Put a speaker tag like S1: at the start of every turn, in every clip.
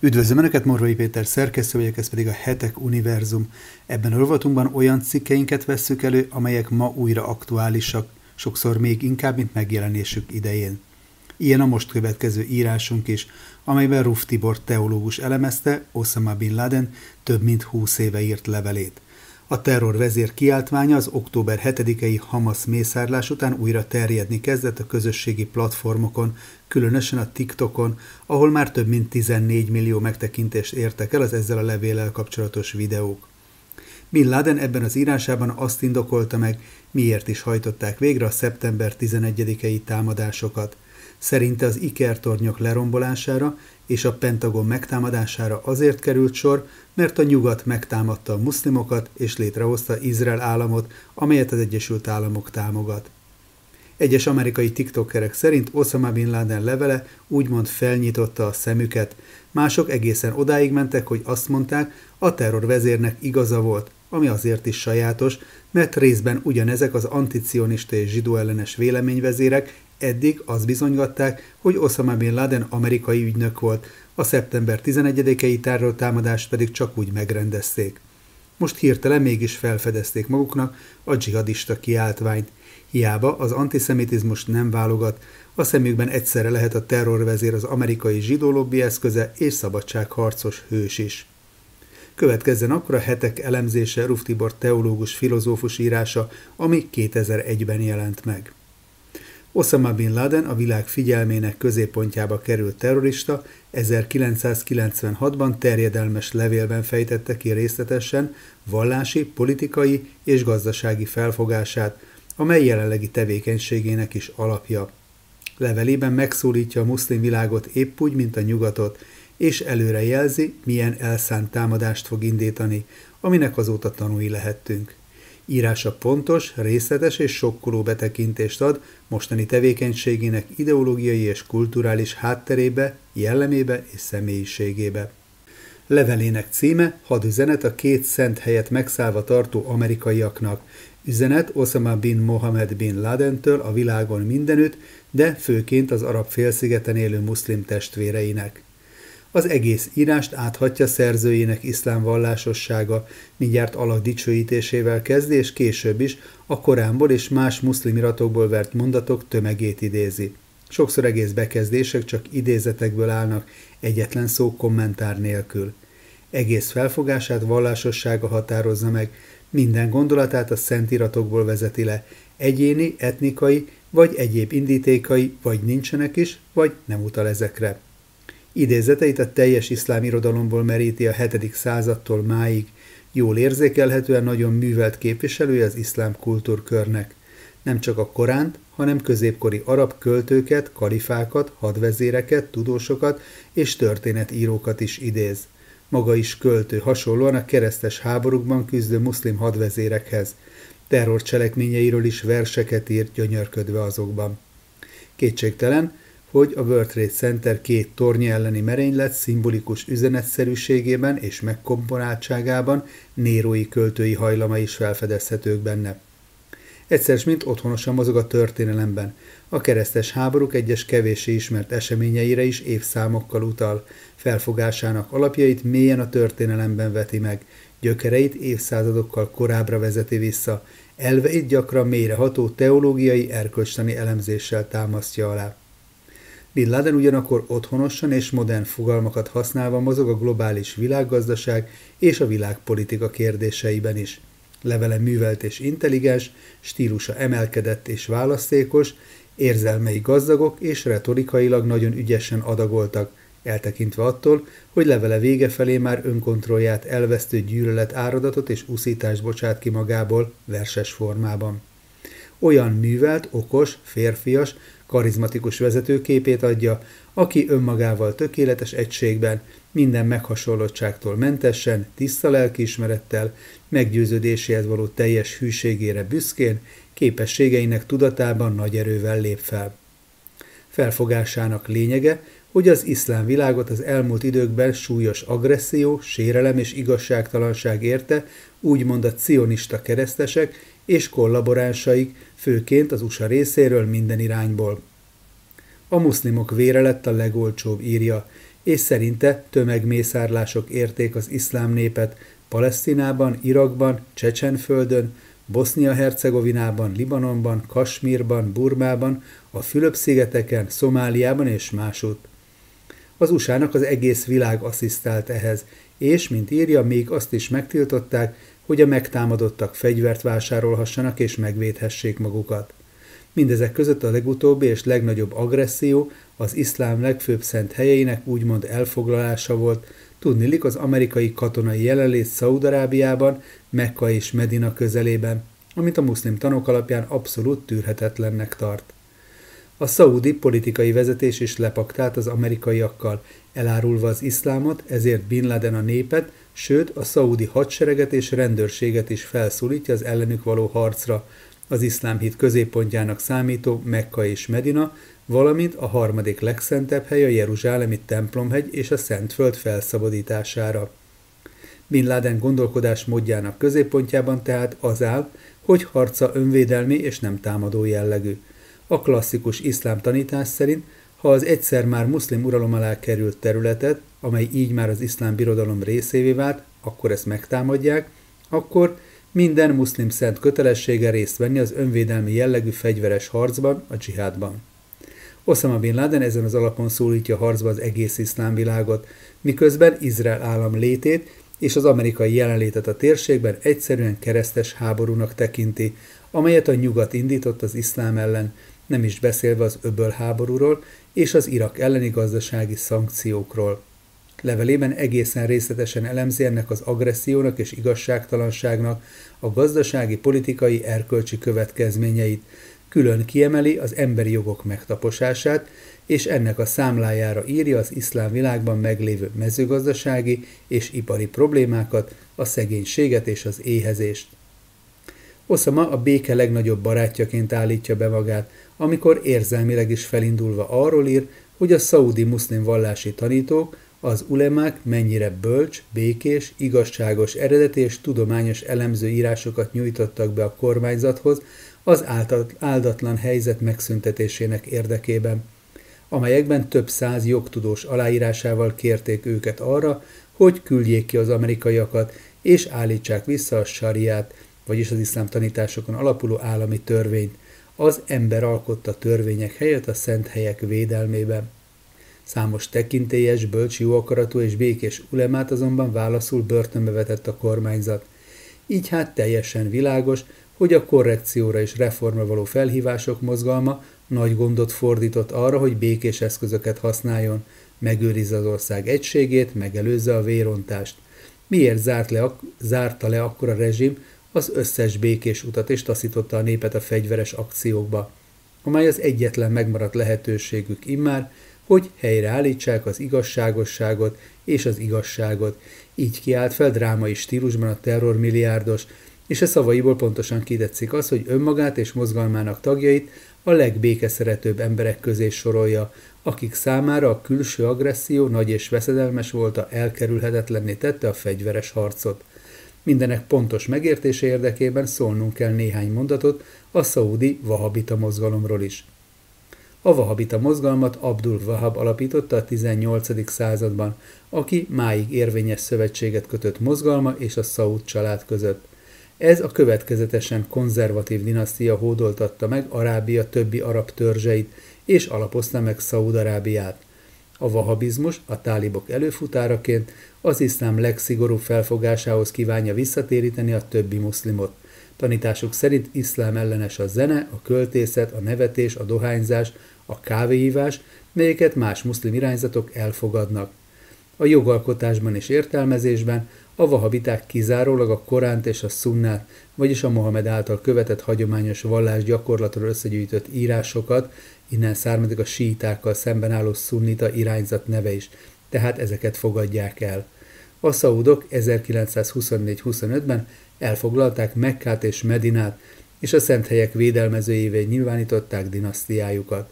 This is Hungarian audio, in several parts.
S1: Üdvözlöm Önöket, Morvai Péter szerkesztő vagyok, ez pedig a Hetek Univerzum. Ebben a rovatunkban olyan cikkeinket vesszük elő, amelyek ma újra aktuálisak, sokszor még inkább, mint megjelenésük idején. Ilyen a most következő írásunk is, amelyben Ruf Tibor teológus elemezte Osama Bin Laden több mint húsz éve írt levelét. A terror vezér kiáltmánya az október 7-i Hamas mészárlás után újra terjedni kezdett a közösségi platformokon, különösen a TikTokon, ahol már több mint 14 millió megtekintést értek el az ezzel a levéllel kapcsolatos videók. Bin Laden ebben az írásában azt indokolta meg, miért is hajtották végre a szeptember 11-i támadásokat. Szerinte az ikertornyok lerombolására és a Pentagon megtámadására azért került sor, mert a nyugat megtámadta a muszlimokat és létrehozta Izrael államot, amelyet az Egyesült Államok támogat. Egyes amerikai tiktokerek szerint Osama Bin Laden levele úgymond felnyitotta a szemüket, mások egészen odáig mentek, hogy azt mondták, a terrorvezérnek igaza volt, ami azért is sajátos, mert részben ugyanezek az anticionista és zsidó ellenes véleményvezérek eddig azt bizonygatták, hogy Osama Bin Laden amerikai ügynök volt, a szeptember 11-i támadást pedig csak úgy megrendezték. Most hirtelen mégis felfedezték maguknak a dzsihadista kiáltványt. Hiába az antiszemitizmus nem válogat, a szemükben egyszerre lehet a terrorvezér az amerikai zsidó lobby eszköze és szabadságharcos hős is. Következzen akkor a hetek elemzése Ruftibor teológus filozófus írása, ami 2001-ben jelent meg. Osama Bin Laden a világ figyelmének középpontjába került terrorista 1996-ban terjedelmes levélben fejtette ki részletesen vallási, politikai és gazdasági felfogását, amely jelenlegi tevékenységének is alapja. Levelében megszólítja a muszlim világot épp úgy, mint a nyugatot, és előre jelzi, milyen elszánt támadást fog indítani, aminek azóta tanúi lehettünk. Írása pontos, részletes és sokkoló betekintést ad mostani tevékenységének ideológiai és kulturális hátterébe, jellemébe és személyiségébe. Levelének címe hadüzenet a két szent helyet megszállva tartó amerikaiaknak, üzenet Osama bin Mohamed bin Ladentől a világon mindenütt, de főként az arab félszigeten élő muszlim testvéreinek. Az egész írást áthatja szerzőjének iszlám vallásossága, mindjárt alak dicsőítésével kezdi, és később is a Koránból és más muszlim iratokból vert mondatok tömegét idézi. Sokszor egész bekezdések csak idézetekből állnak, egyetlen szó kommentár nélkül. Egész felfogását vallásossága határozza meg, minden gondolatát a szent iratokból vezeti le, egyéni, etnikai vagy egyéb indítékai vagy nincsenek is, vagy nem utal ezekre. Idézeteit a teljes iszlám irodalomból meríti a 7. századtól máig, jól érzékelhetően nagyon művelt képviselője az iszlám kultúrkörnek. Nem csak a Koránt, hanem középkori arab költőket, kalifákat, hadvezéreket, tudósokat és történetírókat is idéz. Maga is költő, hasonlóan a keresztes háborúkban küzdő muszlim hadvezérekhez. Terrorcselekményeiről is verseket írt gyönyörködve azokban. Kétségtelen, hogy a World Trade Center két tornya elleni merénylet szimbolikus üzenetszerűségében és megkomponáltságában nérói költői hajlama is felfedezhetők benne. Egyszer, mint otthonosan mozog a történelemben. A keresztes háborúk egyes kevéssé ismert eseményeire is évszámokkal utal, felfogásának alapjait mélyen a történelemben veti meg, gyökereit évszázadokkal korábbra vezeti vissza, elveit gyakran mélyreható teológiai erkölcstani elemzéssel támasztja alá. Bin Laden ugyanakkor otthonosan és modern fogalmakat használva mozog a globális világgazdaság és a világpolitika kérdéseiben is. Levele művelt és intelligens, stílusa emelkedett és választékos, érzelmei gazdagok és retorikailag nagyon ügyesen adagoltak, eltekintve attól, hogy levele vége felé már önkontrollját elvesztő gyűlölet áradatot és uszítást bocsát ki magából verses formában. Olyan művelt, okos, férfias, karizmatikus vezetőképét adja, aki önmagával tökéletes egységben, minden meghasonlottságtól mentesen, tiszta lelkiismerettel, meggyőződéséhez való teljes hűségére büszkén, képességeinek tudatában nagy erővel lép fel. Felfogásának lényege, hogy az iszlám világot az elmúlt időkben súlyos agresszió, sérelem és igazságtalanság érte, úgymond a cionista keresztesek és kollaboránsaik, főként az USA részéről minden irányból. A muszlimok vére lett a legolcsóbb írja, és szerinte tömegmészárlások érték az iszlám népet Palesztinában, Irakban, Csecsenföldön, Bosznia-Hercegovinában, Libanonban, Kasmírban, Burmában, a Fülöp-szigeteken, Szomáliában és másút. Az USA-nak az egész világ asszisztált ehhez, és, mint írja, még azt is megtiltották, hogy a megtámadottak fegyvert vásárolhassanak és megvédhessék magukat. Mindezek között a legutóbbi és legnagyobb agresszió az iszlám legfőbb szent helyeinek úgymond elfoglalása volt, tudnilik az amerikai katonai jelenlét Szaudarábiában, Mekka és Medina közelében, amit a muszlim tanok alapján abszolút tűrhetetlennek tart. A szaudi politikai vezetés is lepaktált az amerikaiakkal, elárulva az iszlámot, ezért Bin Laden a népet, sőt a szaudi hadsereget és rendőrséget is felszólítja az ellenük való harcra, az iszlám hit középpontjának számító Mekka és Medina, valamint a harmadik legszentebb hely a Jeruzsálemi templomhegy és a Szentföld felszabadítására. Bin Laden gondolkodás módjának középpontjában tehát az áll, hogy harca önvédelmi és nem támadó jellegű. A klasszikus iszlám tanítás szerint, ha az egyszer már muszlim uralom alá került területet, amely így már az iszlám birodalom részévé vált, akkor ezt megtámadják, akkor minden muszlim szent kötelessége részt venni az önvédelmi jellegű fegyveres harcban, a dzsihádban. Osama Bin Laden ezen az alapon szólítja harcba az egész iszlám világot, miközben Izrael állam létét és az amerikai jelenlétet a térségben egyszerűen keresztes háborúnak tekinti, amelyet a nyugat indított az iszlám ellen, nem is beszélve az öböl háborúról és az Irak elleni gazdasági szankciókról. Levelében egészen részletesen elemzi ennek az agressziónak és igazságtalanságnak a gazdasági, politikai, erkölcsi következményeit, külön kiemeli az emberi jogok megtaposását, és ennek a számlájára írja az iszlám világban meglévő mezőgazdasági és ipari problémákat, a szegénységet és az éhezést. Osama a béke legnagyobb barátjaként állítja be magát, amikor érzelmileg is felindulva arról ír, hogy a szaudi muszlim vallási tanítók, az ulemák mennyire bölcs, békés, igazságos, eredeti és tudományos elemző írásokat nyújtottak be a kormányzathoz az áldatlan helyzet megszüntetésének érdekében, amelyekben több száz jogtudós aláírásával kérték őket arra, hogy küldjék ki az amerikaiakat, és állítsák vissza a sariát, vagyis az iszlám tanításokon alapuló állami törvényt, az ember alkotta törvények helyett a szent helyek védelmében. Számos tekintélyes, bölcs, akaratú és békés ulemát azonban válaszul börtönbe vetett a kormányzat. Így hát teljesen világos, hogy a korrekcióra és reformra való felhívások mozgalma nagy gondot fordított arra, hogy békés eszközöket használjon, megőrizze az ország egységét, megelőzze a vérontást. Miért zárt le, zárta le akkor a rezsim az összes békés utat és taszította a népet a fegyveres akciókba, amely az egyetlen megmaradt lehetőségük immár, hogy helyreállítsák az igazságosságot és az igazságot. Így kiállt fel drámai stílusban a terrormilliárdos, és a szavaiból pontosan kidetszik az, hogy önmagát és mozgalmának tagjait a legbékeszeretőbb emberek közé sorolja, akik számára a külső agresszió nagy és veszedelmes volta elkerülhetetlenné tette a fegyveres harcot. Mindenek pontos megértése érdekében szólnunk kell néhány mondatot a szaudi vahabita mozgalomról is. A vahabita mozgalmat Abdul Wahab alapította a 18. században, aki máig érvényes szövetséget kötött mozgalma és a Szaud család között. Ez a következetesen konzervatív dinasztia hódoltatta meg Arábia többi arab törzseit, és alapozta meg Szaúd-Arábiát. A vahabizmus a tálibok előfutáraként az iszlám legszigorúbb felfogásához kívánja visszatéríteni a többi muszlimot. Tanításuk szerint iszlám ellenes a zene, a költészet, a nevetés, a dohányzás, a kávéhívás, melyeket más muszlim irányzatok elfogadnak. A jogalkotásban és értelmezésben a vahabiták kizárólag a Koránt és a Sunnát, vagyis a Mohamed által követett hagyományos vallás gyakorlatról összegyűjtött írásokat, innen származik a síitákkal szemben álló szunnita irányzat neve is, tehát ezeket fogadják el. A szaudok 1924-25-ben elfoglalták Mekkát és Medinát, és a szent helyek védelmezőjévé nyilvánították dinasztiájukat.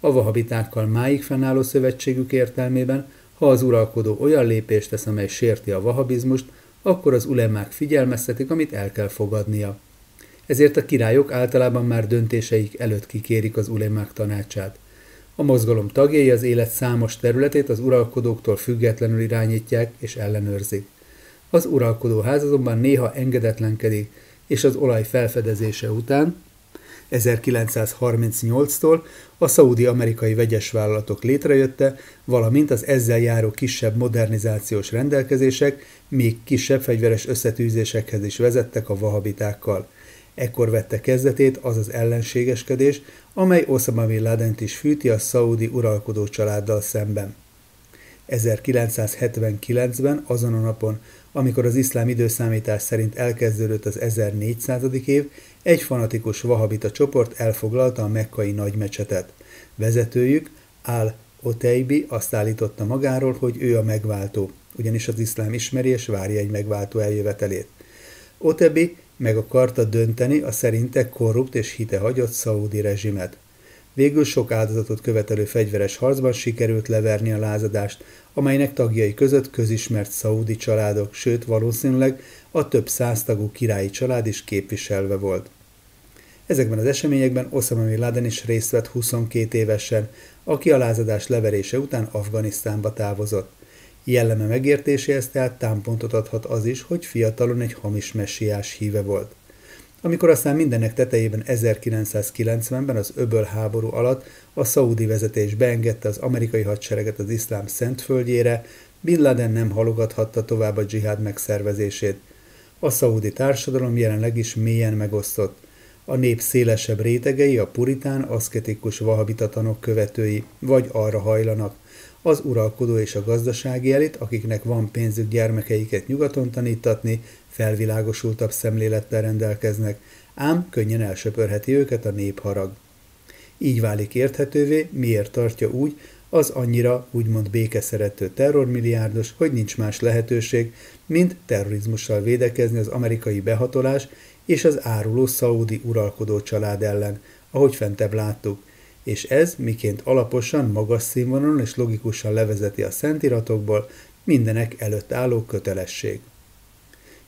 S1: A vahabitákkal máig fennálló szövetségük értelmében ha az uralkodó olyan lépést tesz, amely sérti a vahabizmust, akkor az ulemák figyelmeztetik, amit el kell fogadnia. Ezért a királyok általában már döntéseik előtt kikérik az ulemák tanácsát. A mozgalom tagjai az élet számos területét az uralkodóktól függetlenül irányítják és ellenőrzik. Az uralkodó ház azonban néha engedetlenkedik, és az olaj felfedezése után 1938-tól a szaudi-amerikai vegyes vállalatok létrejötte, valamint az ezzel járó kisebb modernizációs rendelkezések még kisebb fegyveres összetűzésekhez is vezettek a vahabitákkal. Ekkor vette kezdetét az az ellenségeskedés, amely Osama Bin Ladent is fűti a szaudi uralkodó családdal szemben. 1979-ben, azon a napon, amikor az iszlám időszámítás szerint elkezdődött az 1400. év, egy fanatikus vahabita csoport elfoglalta a mekkai nagymecsetet. Vezetőjük, Al Oteibi azt állította magáról, hogy ő a megváltó, ugyanis az iszlám ismeri és várja egy megváltó eljövetelét. Otebi meg akarta dönteni a szerinte korrupt és hitehagyott szaudi rezsimet. Végül sok áldozatot követelő fegyveres harcban sikerült leverni a lázadást, amelynek tagjai között közismert szaudi családok, sőt valószínűleg a több száztagú királyi család is képviselve volt. Ezekben az eseményekben Osama Bin Laden is részt vett 22 évesen, aki a lázadás leverése után Afganisztánba távozott. Jelleme megértéséhez tehát támpontot adhat az is, hogy fiatalon egy hamis messiás híve volt. Amikor aztán mindennek tetejében 1990-ben az öböl háború alatt a szaudi vezetés beengedte az amerikai hadsereget az iszlám szentföldjére, Bin Laden nem halogathatta tovább a dzsihád megszervezését. A szaudi társadalom jelenleg is mélyen megosztott. A nép szélesebb rétegei a puritán, aszketikus vahabitatanok követői, vagy arra hajlanak, az uralkodó és a gazdasági elit, akiknek van pénzük gyermekeiket nyugaton tanítatni, felvilágosultabb szemlélettel rendelkeznek, ám könnyen elsöpörheti őket a népharag. Így válik érthetővé, miért tartja úgy az annyira úgymond békeszerető terrormilliárdos, hogy nincs más lehetőség, mint terrorizmussal védekezni az amerikai behatolás és az áruló szaudi uralkodó család ellen, ahogy fentebb láttuk, és ez, miként alaposan, magas színvonalon és logikusan levezeti a szentiratokból, mindenek előtt álló kötelesség.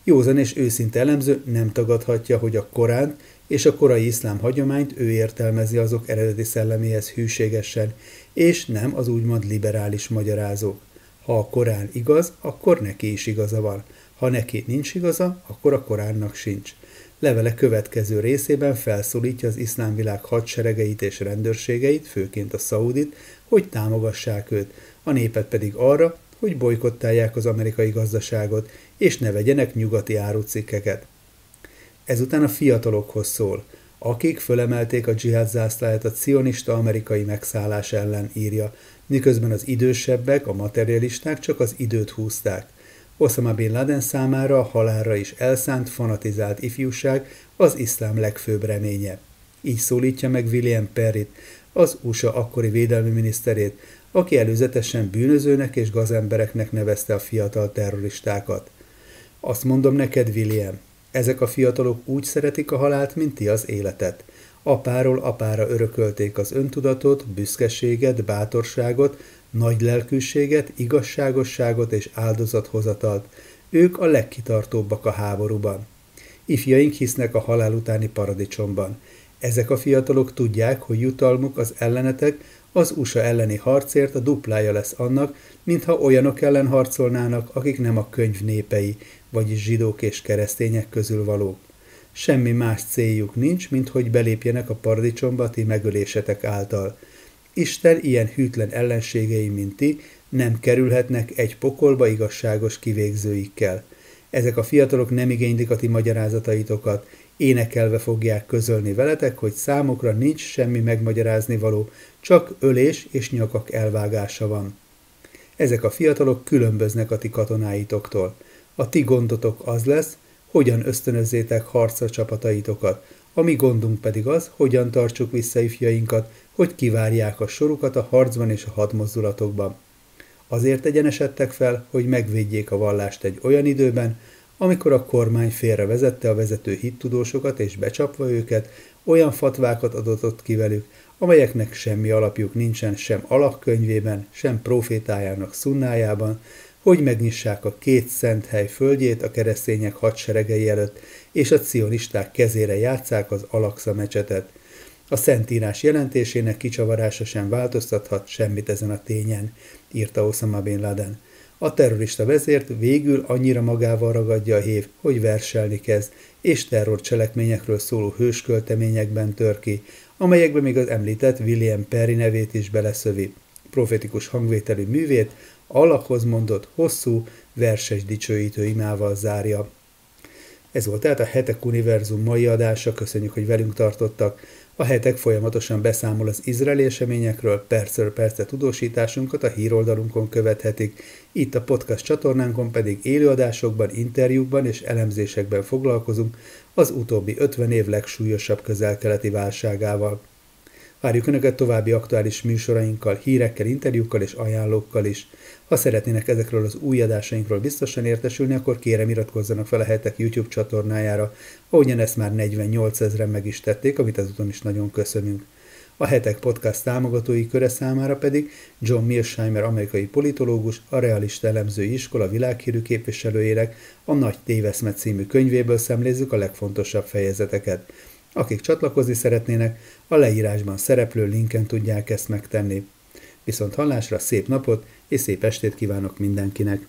S1: Józan és őszinte elemző nem tagadhatja, hogy a Korán és a korai iszlám hagyományt ő értelmezi azok eredeti szelleméhez hűségesen, és nem az úgymond liberális magyarázók. Ha a Korán igaz, akkor neki is igaza van. Ha neki nincs igaza, akkor a Koránnak sincs. Levele következő részében felszólítja az iszlám világ hadseregeit és rendőrségeit, főként a szaudit, hogy támogassák őt, a népet pedig arra, hogy bolykottálják az amerikai gazdaságot, és ne vegyenek nyugati árucikkeket. Ezután a fiatalokhoz szól, akik fölemelték a dzsihád zászláját a cionista amerikai megszállás ellen írja, miközben az idősebbek, a materialisták csak az időt húzták. Osama Bin Laden számára a halálra is elszánt, fanatizált ifjúság az iszlám legfőbb reménye. Így szólítja meg William Perryt, az USA akkori védelmi miniszterét, aki előzetesen bűnözőnek és gazembereknek nevezte a fiatal terroristákat. Azt mondom neked, William, ezek a fiatalok úgy szeretik a halált, mint ti az életet. Apáról apára örökölték az öntudatot, büszkeséget, bátorságot, nagy lelkűséget, igazságosságot és áldozathozatalt. Ők a legkitartóbbak a háborúban. Ifjaink hisznek a halál utáni paradicsomban. Ezek a fiatalok tudják, hogy jutalmuk az ellenetek az USA elleni harcért a duplája lesz annak, mintha olyanok ellen harcolnának, akik nem a könyv népei, vagyis zsidók és keresztények közül valók. Semmi más céljuk nincs, mint hogy belépjenek a paradicsomba ti megölésetek által. Isten ilyen hűtlen ellenségei, mint ti, nem kerülhetnek egy pokolba igazságos kivégzőikkel. Ezek a fiatalok nem igénylik a ti magyarázataitokat, énekelve fogják közölni veletek, hogy számukra nincs semmi megmagyarázni való, csak ölés és nyakak elvágása van. Ezek a fiatalok különböznek a ti katonáitoktól. A ti gondotok az lesz, hogyan ösztönözzétek harcra csapataitokat, a mi gondunk pedig az, hogyan tartsuk vissza ifjainkat, hogy kivárják a sorukat a harcban és a hadmozdulatokban. Azért egyenesedtek fel, hogy megvédjék a vallást egy olyan időben, amikor a kormány félre vezette a vezető hittudósokat és becsapva őket, olyan fatvákat adott ott ki velük, amelyeknek semmi alapjuk nincsen sem alakkönyvében, sem profétájának szunnájában, hogy megnyissák a két szent hely földjét a keresztények hadseregei előtt, és a cionisták kezére játszák az Alaksa mecsetet. A Szentírás jelentésének kicsavarása sem változtathat semmit ezen a tényen, írta Osama Bin Laden. A terrorista vezért végül annyira magával ragadja a hév, hogy verselni kezd, és terrorcselekményekről szóló hőskölteményekben tör ki, amelyekbe még az említett William Perry nevét is beleszövi. Profetikus hangvételű művét alakhoz mondott hosszú, verses dicsőítő imával zárja. Ez volt tehát a Hetek Univerzum mai adása, köszönjük, hogy velünk tartottak. A hetek folyamatosan beszámol az izraeli eseményekről, percről percre tudósításunkat a híroldalunkon követhetik, itt a podcast csatornánkon pedig élőadásokban, interjúkban és elemzésekben foglalkozunk az utóbbi 50 év legsúlyosabb közel-keleti válságával. Várjuk Önöket további aktuális műsorainkkal, hírekkel, interjúkkal és ajánlókkal is. Ha szeretnének ezekről az új adásainkról biztosan értesülni, akkor kérem iratkozzanak fel a hetek YouTube csatornájára, ahogyan ezt már 48 ezeren meg is tették, amit ezúton is nagyon köszönünk. A Hetek Podcast támogatói köre számára pedig John Mearsheimer amerikai politológus, a Realista Elemzői Iskola világhírű képviselőjének a Nagy Téveszmet című könyvéből szemlézzük a legfontosabb fejezeteket. Akik csatlakozni szeretnének, a leírásban szereplő linken tudják ezt megtenni. Viszont hallásra szép napot és szép estét kívánok mindenkinek!